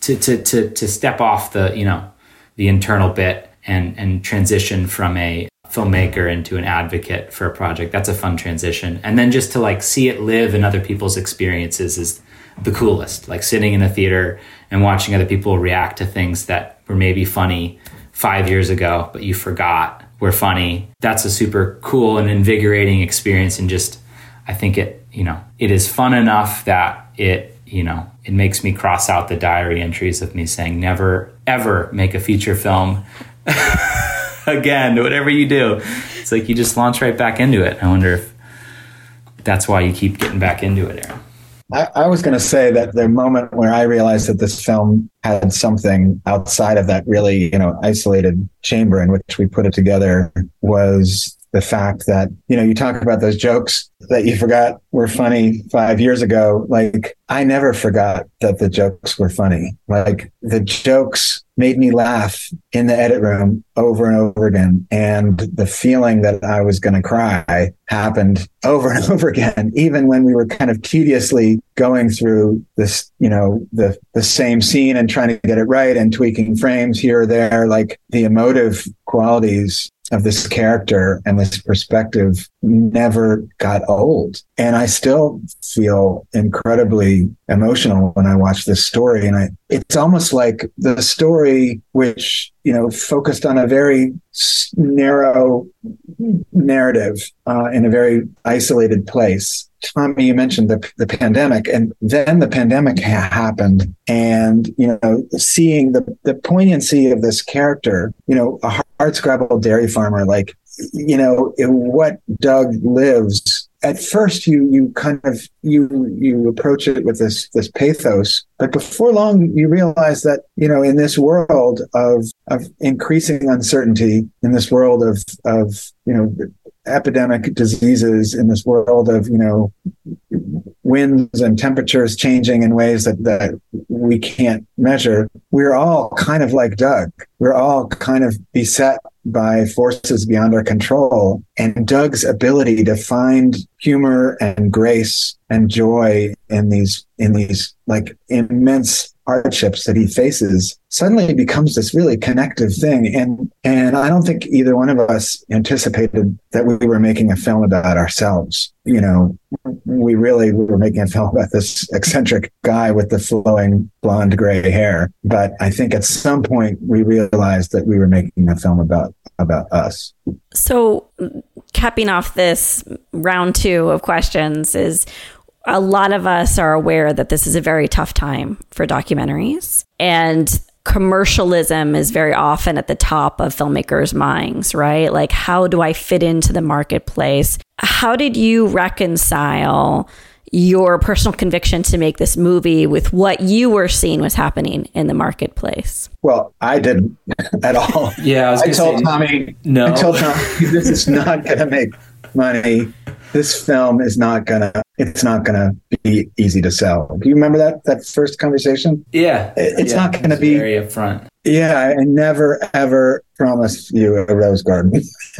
to to to to step off the you know the internal bit and and transition from a filmmaker into an advocate for a project. That's a fun transition. And then just to like see it live in other people's experiences is the coolest. Like sitting in a theater and watching other people react to things that were maybe funny five years ago, but you forgot were funny. That's a super cool and invigorating experience and just I think it, you know, it is fun enough that it, you know, it makes me cross out the diary entries of me saying never ever make a feature film <laughs> <laughs> again, whatever you do. It's like you just launch right back into it. I wonder if that's why you keep getting back into it, Aaron. I, I was going to say that the moment where I realized that this film had something outside of that really, you know, isolated chamber in which we put it together was the fact that, you know, you talk about those jokes that you forgot were funny five years ago. Like, I never forgot that the jokes were funny. Like, the jokes made me laugh in the edit room over and over again. And the feeling that I was going to cry happened over and <laughs> over again, even when we were kind of tediously going through this, you know, the, the same scene and trying to get it right and tweaking frames here or there. Like the emotive qualities of this character and this perspective never got old. And I still feel incredibly emotional when I watch this story. And I, it's almost like the story, which, you know, focused on a very narrow narrative uh, in a very isolated place. Tommy, you mentioned the, the pandemic, and then the pandemic ha- happened. And, you know, seeing the, the poignancy of this character, you know, a hard scrabble dairy farmer, like, you know, what Doug lives at first you you kind of you you approach it with this this pathos but before long you realize that you know in this world of of increasing uncertainty in this world of of you know epidemic diseases in this world of you know winds and temperatures changing in ways that that we can't measure we're all kind of like doug. We're all kind of beset by forces beyond our control. And Doug's ability to find humor and grace and joy in these in these like immense hardships that he faces suddenly becomes this really connective thing and and I don't think either one of us anticipated that we were making a film about ourselves you know we really were making a film about this eccentric guy with the flowing blonde gray hair. But I think at some point we realized that we were making a film about about us. So capping off this round 2 of questions is a lot of us are aware that this is a very tough time for documentaries. And commercialism is very often at the top of filmmakers' minds, right? Like, how do I fit into the marketplace? How did you reconcile your personal conviction to make this movie with what you were seeing was happening in the marketplace? Well, I didn't <laughs> at all. Yeah, I, was I told say, Tommy, no. I told Tommy, this is not going to make money. This film is not to it's not to be easy to sell. Do you remember that that first conversation? Yeah, it's yeah, not to be very upfront. Yeah, I never ever promised you a rose garden. <laughs>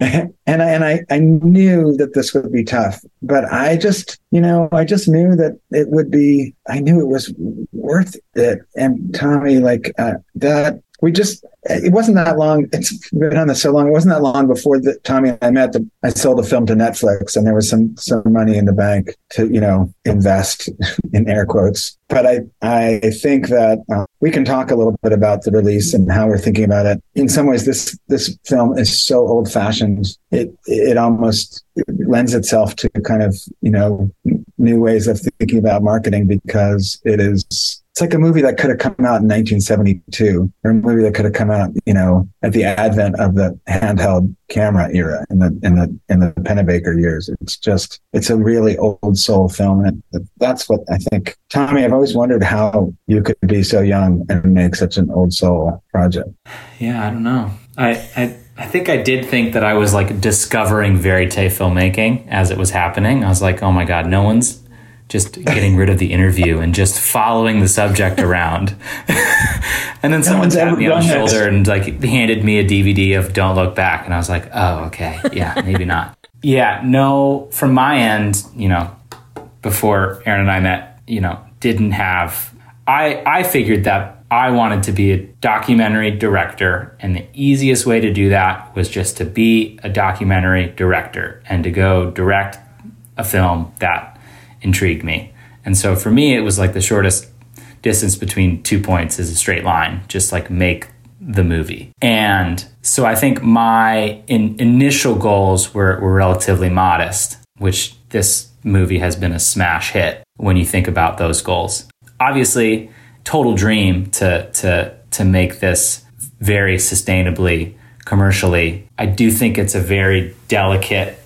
and I, and I, I knew that this would be tough, but I just, you know, I just knew that it would be, I knew it was worth it. And Tommy, like, uh, that we just it wasn't that long it's been on this so long it wasn't that long before that tommy and i met the, i sold the film to netflix and there was some some money in the bank to you know invest <laughs> in air quotes. But i i think that uh, we can talk a little bit about the release and how we're thinking about it. In some ways this this film is so old fashioned it it almost lends itself to kind of you know new ways of thinking about marketing because it is it's like a movie that could have come out in 1972 or a movie that could have come out, you know, at the advent of the handheld camera era in the in the in the Pennebaker years. It's just it's a really old soul film, and that's what I think. Tommy, I've always wondered how you could be so young and make such an old soul project. Yeah, I don't know. I I. I think I did think that I was like discovering verite filmmaking as it was happening. I was like, oh my God, no one's just getting rid of the interview and just following the subject around. <laughs> and then someone tapped me on the shoulder and like handed me a DVD of Don't Look Back. And I was like, oh, okay. Yeah, maybe not. <laughs> Yeah, no, from my end, you know, before Aaron and I met, you know, didn't have, I, I figured that I wanted to be a documentary director. And the easiest way to do that was just to be a documentary director and to go direct a film that intrigued me. And so for me, it was like the shortest distance between two points is a straight line, just like make the movie. And so I think my in, initial goals were, were relatively modest, which this movie has been a smash hit when you think about those goals. Obviously, total dream to to to make this very sustainably commercially. I do think it's a very delicate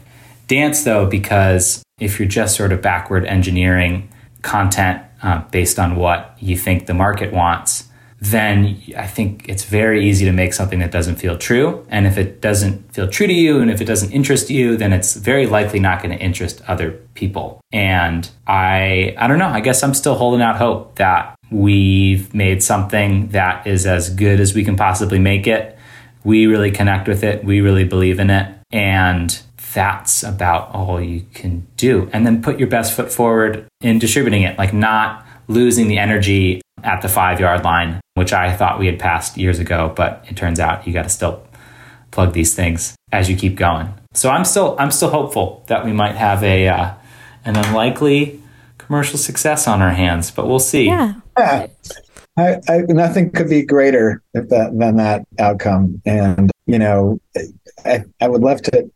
dance though because if you're just sort of backward engineering content uh, based on what you think the market wants, then I think it's very easy to make something that doesn't feel true. And if it doesn't feel true to you and if it doesn't interest you, then it's very likely not going to interest other people. And I I don't know, I guess I'm still holding out hope that we've made something that is as good as we can possibly make it. We really connect with it. We really believe in it. And that's about all you can do. And then put your best foot forward in distributing it, like not losing the energy at the five yard line, which I thought we had passed years ago, but it turns out you got to still plug these things as you keep going. So I'm still I'm still hopeful that we might have a uh, an unlikely commercial success on our hands, but we'll see. Yeah. yeah. I, I, nothing could be greater that, than that outcome. And, you know, I, I would love to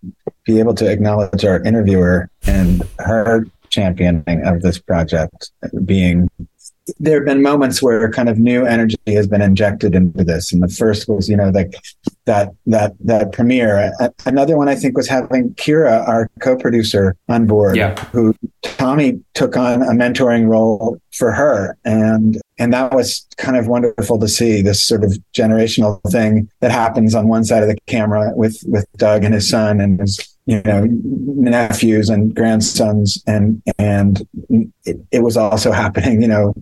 be able to acknowledge our interviewer and her championing of this project being there have been moments where kind of new energy has been injected into this. And the first was you know like that that that premiere. Another one i think was having kira our co-producer on board yeah. who tommy took on a mentoring role for her. And and that was kind of wonderful to see this sort of generational thing that happens on one side of the camera with with doug and his son and his you know nephews and grandsons and and it, it, was also <laughs> happening you know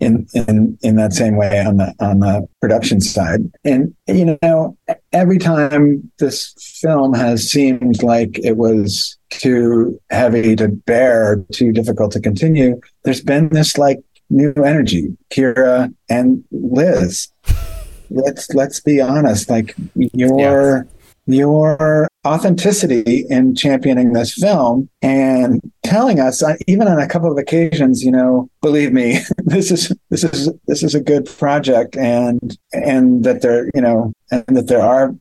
in in in that same way on the on the production side. And you know every time this film has seemed like it was too heavy to bear too difficult to continue there's been this like new energy. Kira and liz let's let's be honest like your yeah your authenticity in championing this film and telling us uh, even on a couple of occasions you know believe me <laughs> this is this is this is a good project and and that there you know and that there are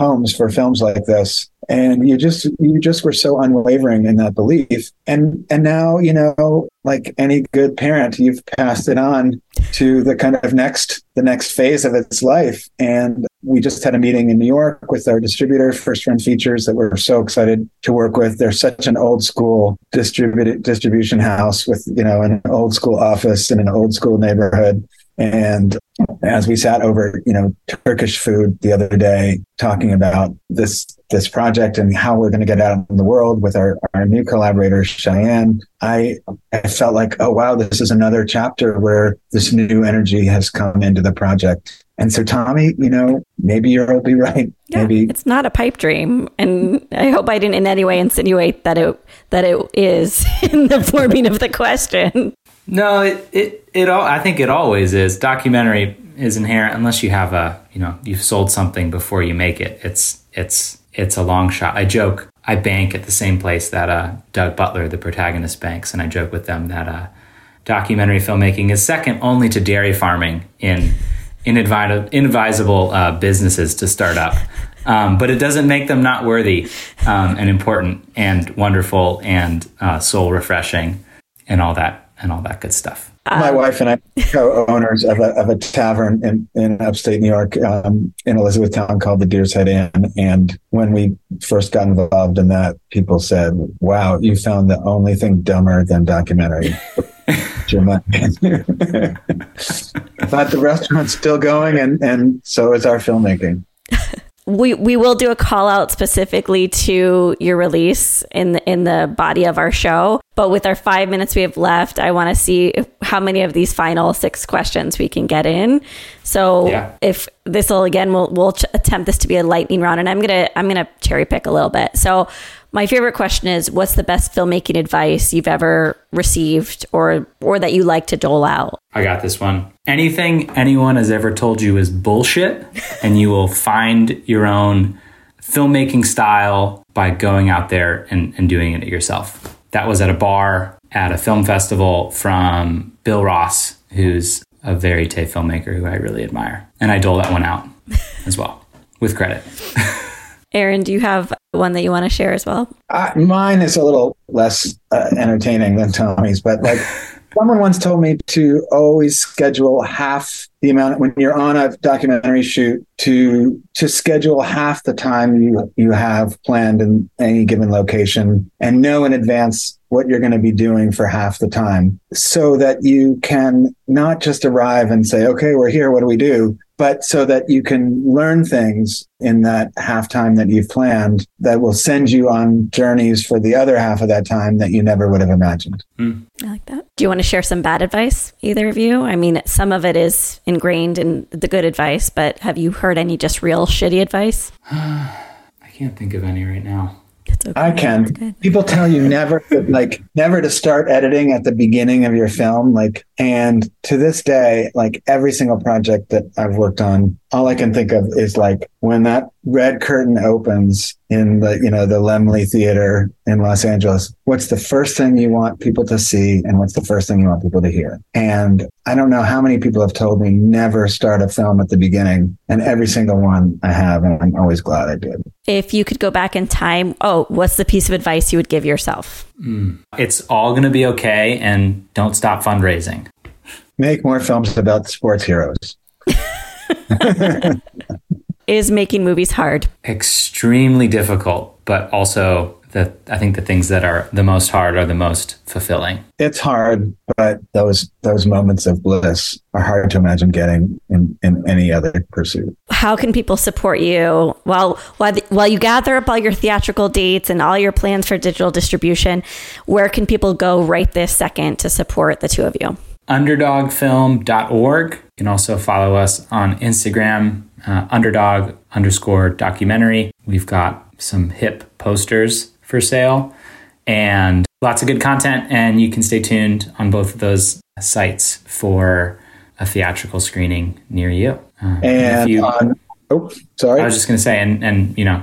homes for films like this and you just you just were so unwavering in that belief. And and now you know like any good parent you've passed it on to the kind of next the next phase of its life. And we just had a meeting in new york with our distributor first run features that we're so excited to work with. They're such an old school distributed distribution house with you know an old school office in an old school neighborhood. And as we sat over, you know, Turkish food the other day, talking about this this project and how we're going to get out in the world with our, our new collaborator Cheyenne, I I felt like, oh wow, this is another chapter where this new energy has come into the project. And so, Tommy, you know, maybe you'll be right. <laughs> Yeah, maybe it's not a pipe dream, and I hope I didn't in any way insinuate that it that it is <laughs> in the forming of the question. No, it it it all. I think it always is. Documentary is inherent unless you have a you know you've sold something before you make it. It's it's it's a long shot. I joke. I bank at the same place that uh, Doug Butler, the protagonist, banks, and I joke with them that uh, documentary filmmaking is second only to dairy farming in inadvi- inadvisable uh, businesses to start up. Um, but it doesn't make them not worthy um, and important and wonderful and uh, soul refreshing and all that and all that good stuff. My wife and I co-owners of a, of a tavern in, in upstate New York um, in Elizabethtown called the Deer's Head Inn. And when we first got involved in that, people said, wow, you found the only thing dumber than documentary. <laughs> but the restaurant's still going and, and so is our filmmaking we we will do a call out specifically to your release in the, in the body of our show. But with our five minutes we have left, I want to see if, how many of these final six questions we can get in. So Yeah. if this will again, we'll we'll ch- attempt this to be a lightning round, and I'm gonna I'm gonna cherry pick a little bit. So my favorite question is, what's the best filmmaking advice you've ever received, or or that you like to dole out? I got this one. Anything anyone has ever told you is bullshit, <laughs> and you will find your own filmmaking style by going out there and, and doing it yourself. That was at a bar at a film festival from Bill Ross, who's a verite filmmaker who I really admire. And I dole that one out as well with credit. <laughs> Aaron, do you have one that you want to share as well? Uh, mine is a little less uh, entertaining than Tommy's, but like <laughs> someone once told me to always schedule half the amount when you're on a documentary shoot to to schedule half the time you you have planned in any given location and know in advance what you're going to be doing for half the time so that you can not just arrive and say okay we're here what do we do but so that you can learn things in that half time that you've planned that will send you on journeys for the other half of that time that you never would have imagined. Hmm. I like that. Do you want to share some bad advice, either of you? I mean, some of it is ingrained in the good advice, but have you heard any just real shitty advice? <sighs> I can't think of any right now. Okay. I can. People tell you never, like, never to start editing at the beginning of your film. Like, and to this day, like every single project that I've worked on, all I can think of is like when that red curtain opens in the, you know, the Laemmle Theater in Los Angeles, what's the first thing you want people to see and what's the first thing you want people to hear? And I don't know how many people have told me never start a film at the beginning. And every single one I have, and I'm always glad I did. If you could go back in time, oh, what's the piece of advice you would give yourself? Hmm. It's all going to be okay, and don't stop fundraising. Make more films about sports heroes. <laughs> <laughs> Is making movies hard? Extremely difficult, but also the I think the things that are the most hard are the most fulfilling. It's hard, but those those moments of bliss are hard to imagine getting in, in any other pursuit. How can people support you while while while you gather up all your theatrical dates and all your plans for digital distribution? Where can people go right this second to support the two of you? underdogfilm.org. You can also follow us on Instagram, uh, underdog underscore documentary. We've got some hip posters for sale and lots of good content. And you can stay tuned on both of those sites for a theatrical screening near you. Uh, And if you- on, oh, sorry. I was just going to say, and, and, you know,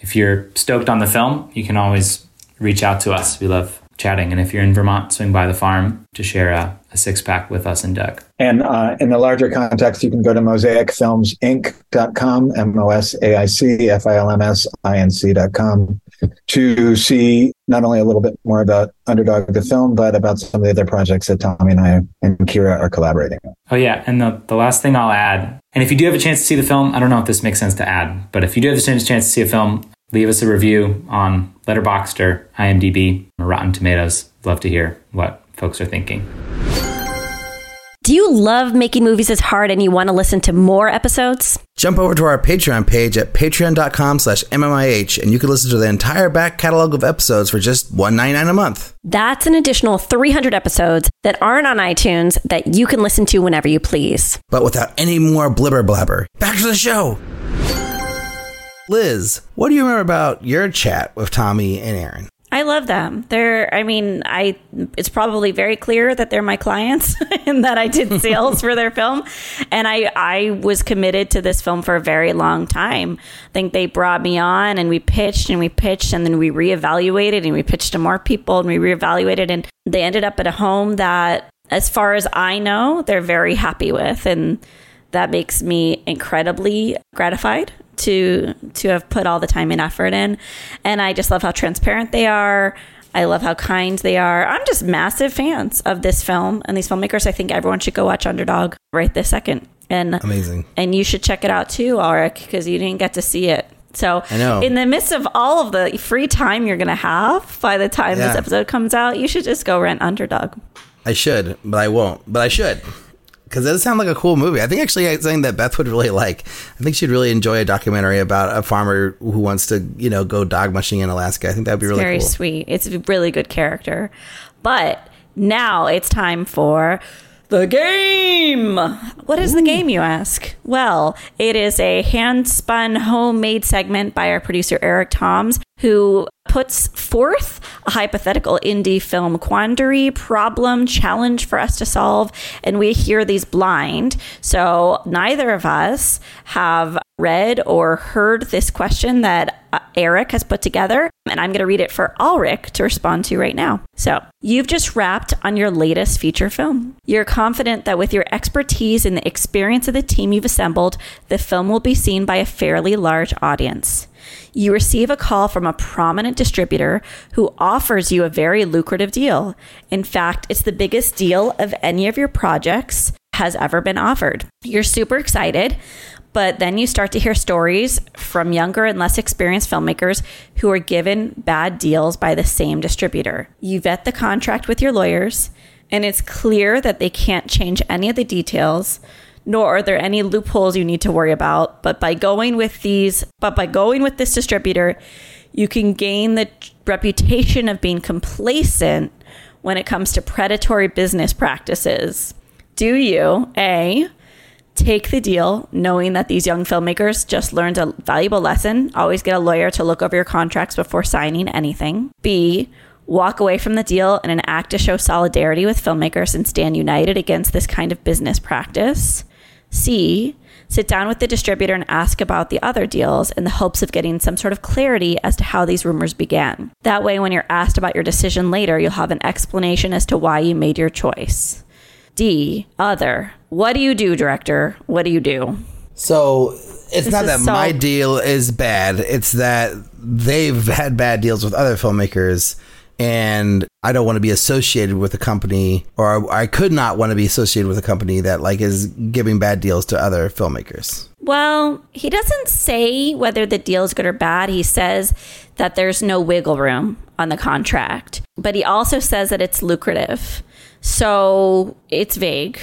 if you're stoked on the film, you can always reach out to us. We love chatting. And if you're in Vermont, swing by the farm to share a, a six pack with us and Doug. And uh, in the larger context, you can go to mosaicfilmsinc.com, M O S A I C F I L M S I N C.com, to see not only a little bit more about Underdog the film, but about some of the other projects that Tommy and I and Kira are collaborating on. Oh, yeah. And the, the last thing I'll add, and if you do have a chance to see the film, I don't know if this makes sense to add, but if you do have a chance chance to see a film, leave us a review on Letterboxd or IMDb or Rotten Tomatoes. Love to hear what folks are thinking. Do you love making movies as hard and you want to listen to more episodes? Jump over to our Patreon page at patreon.com slash MMIH and you can listen to the entire back catalog of episodes for just $1.99 a month. That's an additional 300 episodes that aren't on iTunes that you can listen to whenever you please. But without any more blibber blabber, back to the show. Liz, what do you remember about your chat with Tommy and Aaron? I love them. They're, I mean, I, it's probably very clear that they're my clients <laughs> and that I did sales for their film. And I, I was committed to this film for a very long time. I think they brought me on and we pitched and we pitched and then we reevaluated and we pitched to more people and we reevaluated and they ended up at a home that, as far as I know, they're very happy with. And that makes me incredibly gratified to to have put all the time and effort in. And I just love how transparent they are. I love how kind they are. I'm just massive fans of this film and these filmmakers. I think everyone should go watch Underdog right this second. And Amazing. And you should check it out too, Ulrich, because you didn't get to see it. So, I know. in the midst of all of the free time you're going to have by the time Yeah. this episode comes out, you should just go rent Underdog. I should, but I won't. But I should. Because that sounds like a cool movie. I think actually it's something that Beth would really like. I think she'd really enjoy a documentary about a farmer who wants to, you know, go dog mushing in Alaska. I think that'd be really very cool. sweet. It's a really good character. But now it's time for the game. What is the game, you ask? Well, it is a hand spun homemade segment by our producer, Eric Toms, who puts forth a hypothetical indie film quandary, problem, challenge for us to solve. And we hear these blind. So neither of us have read or heard this question that uh, Eric has put together, and I'm going to read it for Ulrich to respond to right now. So, you've just wrapped on your latest feature film. You're confident that with your expertise and the experience of the team you've assembled, the film will be seen by a fairly large audience. You receive a call from a prominent distributor who offers you a very lucrative deal. In fact, it's the biggest deal of any of your projects has ever been offered. You're super excited, but then you start to hear stories from younger and less experienced filmmakers who are given bad deals by the same distributor. You vet the contract with your lawyers, and it's clear that they can't change any of the details nor are there any loopholes you need to worry about. But by going with these but by going with this distributor you can gain the reputation of being complacent when it comes to predatory business practices. Do you a take the deal knowing that these young filmmakers just learned a valuable lesson always get a lawyer to look over your contracts before signing anything. B walk away from the deal in an act to show solidarity with filmmakers and stand united against this kind of business practice C, sit down with the distributor and ask about the other deals in the hopes of getting some sort of clarity as to how these rumors began. That way, when you're asked about your decision later, you'll have an explanation as to why you made your choice. D, other. What do you do, director? What do you do? So it's This not that so- my deal is bad. It's that they've had bad deals with other filmmakers, and I don't want to be associated with a company, or I could not want to be associated with a company that like is giving bad deals to other filmmakers. Well, he doesn't say whether the deal is good or bad. He says that there's no wiggle room on the contract, but he also says that it's lucrative. So it's vague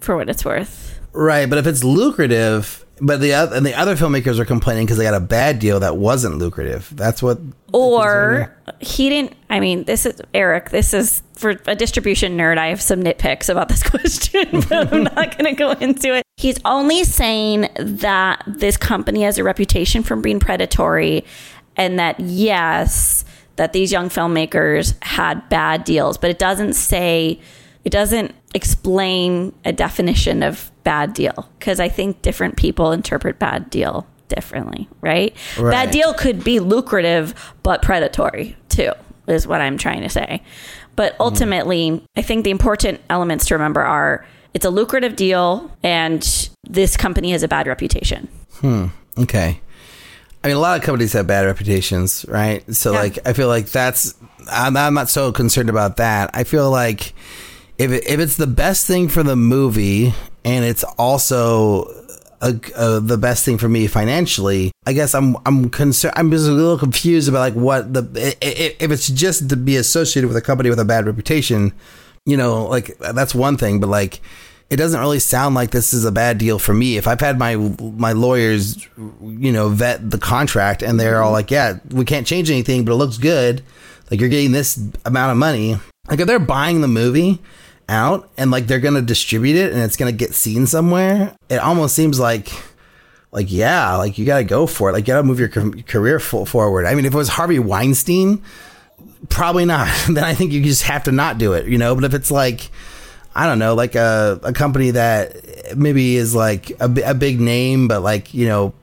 for what it's worth. Right, but if it's lucrative, but the oth- and the other filmmakers are complaining because they got a bad deal that wasn't lucrative. That's what. Or he didn't. I mean, this is Eric. This is for a distribution nerd. I have some nitpicks about this <laughs> question, but I'm <laughs> not going to go into it. He's only saying that this company has a reputation for being predatory, and that yes, that these young filmmakers had bad deals, but it doesn't say. It doesn't explain a definition of bad deal because I think different people interpret bad deal differently, right? Right. Bad deal could be lucrative but predatory too, is what I'm trying to say. But ultimately, I think the important elements to remember are it's a lucrative deal and this company has a bad reputation. Hmm. Okay. I mean, a lot of companies have bad reputations, right? So, Yeah. like, I feel like that's. I'm, I'm not so concerned about that. I feel like if it, if it's the best thing for the movie and it's also a, uh, the best thing for me financially, I guess I'm I'm concerned. I'm just a little confused about like what the if it's just to be associated with a company with a bad reputation, you know, like that's one thing. But like, it doesn't really sound like this is a bad deal for me. If I've had my my lawyers, you know, vet the contract and they're all like, "Yeah, we can't change anything, but it looks good. Like you're getting this amount of money." Like if they're buying the movie out and like they're to distribute it and it's to get seen somewhere, it almost seems like like yeah, like you got to go for it. Like you got to move your career forward. I mean, if it was Harvey Weinstein, probably not. <laughs> then I think you just have to not do it, you know. But if it's like I don't know, like a, a company that maybe is like a, a big name, but like, you know,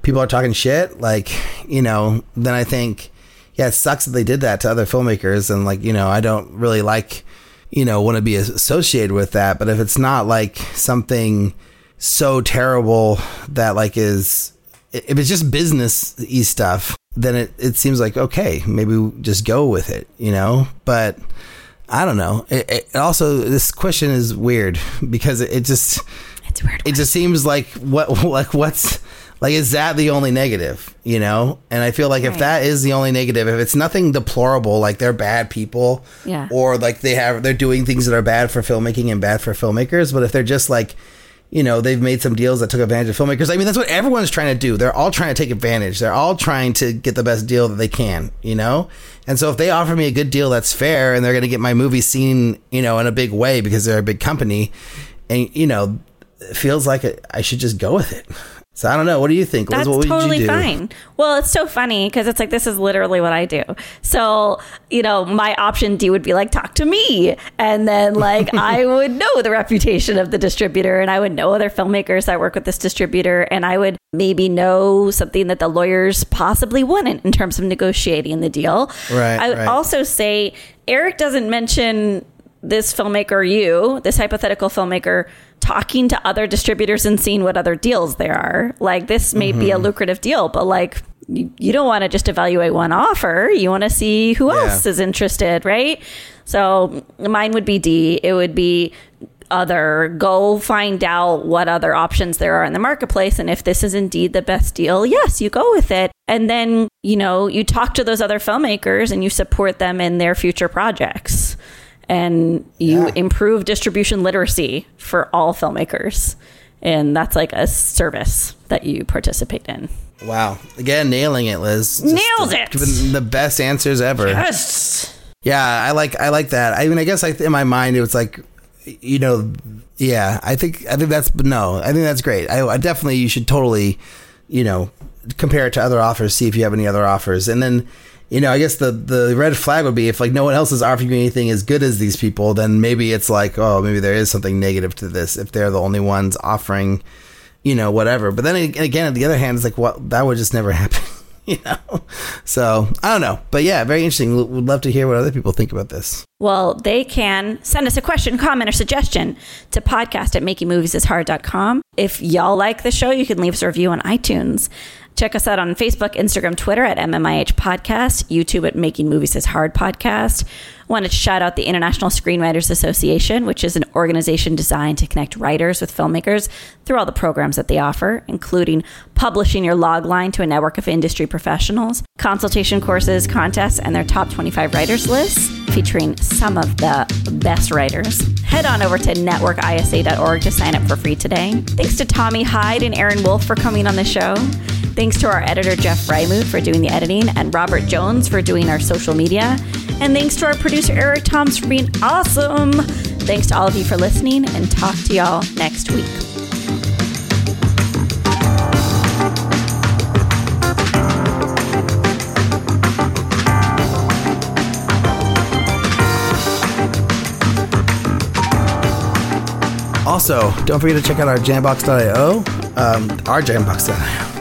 people are talking shit, like, you know, then I think, yeah, it sucks that they did that to other filmmakers. And like, you know, I don't really like, you know, want to be associated with that. But if it's not like something so terrible that like is, if it's just business y stuff, then it, it seems like, okay, maybe just go with it, you know? But, I don't know. It, it also, this question is weird <laughs> because it, it just it's weird. It just seems like what <laughs> like what's like is that the only negative, you know? And I feel like right. if that is the only negative, if it's nothing deplorable, like they're bad people, yeah, or like they have they're doing things that are bad for filmmaking and bad for filmmakers, but if they're just like you know, they've made some deals that took advantage of filmmakers. I mean, that's what everyone's trying to do. They're all trying to take advantage. They're all trying to get the best deal that they can, you know? And so if they offer me a good deal that's fair and they're going to get my movie seen, you know, in a big way because they're a big company and, you know, it feels like I should just go with it. So I don't know. What do you think? That's what totally fine. Well, it's so funny because it's like this is literally what I do. So you know, my option D would be like talk to me, and then like <laughs> I would know the reputation of the distributor, and I would know other filmmakers that work with this distributor, and I would maybe know something that the lawyers possibly wouldn't in terms of negotiating the deal. Right. I would right. also say Eric doesn't mention this filmmaker, you, this hypothetical filmmaker, talking to other distributors and seeing what other deals there are. Like, this may mm-hmm. be a mm-hmm. lucrative deal, but like, you, you don't want to just evaluate one offer. You want to see who yeah. else is interested, right? So, mine would be D. It would be other go find out what other options there are in the marketplace and if this is indeed the best deal yes you go with it and then you know you talk to those other filmmakers and you support them in their future projects and you yeah. improve distribution literacy for all filmmakers. And that's like a service that you participate in. Wow. Again, nailing it, Liz. Just Nails it. Giving the best answers ever. Yes. Yeah, I like I like that. I mean, I guess like in my mind it was like, you know, yeah. I think I think that's no. I think that's great. I, I definitely you should totally, you know, compare it to other offers, see if you have any other offers, and then you know, I guess the the red flag would be if like no one else is offering you anything as good as these people, then maybe it's like, oh, maybe there is something negative to this if they're the only ones offering, you know, whatever. But then again, on the other hand, it's like, well, that would just never <laughs> happen, you know. So I don't know, but yeah, very interesting. Would love to hear what other people think about this. Well, they can send us a question, comment, or suggestion to podcast at makingmoviesishard.com. If y'all like the show, you can leave us a review on iTunes. Check us out on Facebook, Instagram, Twitter at MMIH Podcast, YouTube at Making Movies is Hard Podcast. Wanted to shout out the International Screenwriters Association, which is an organization designed to connect writers with filmmakers through all the programs that they offer, including publishing your log line to a network of industry professionals, consultation courses, contests, and their top 25 writers lists featuring some of the best writers. Head on over to networkisa.org to sign up for free today. Thanks to Tommy Hyde and Aaron Woolf for coming on the show. Thanks to our editor, Jeff Freimuth, for doing the editing, and Robert Jones for doing our social media. And thanks to our producer, Eric Toms, for being awesome. Thanks to all of you for listening, and talk to y'all next week. Also, don't forget to check out our jambox.io, um, our jambox.io.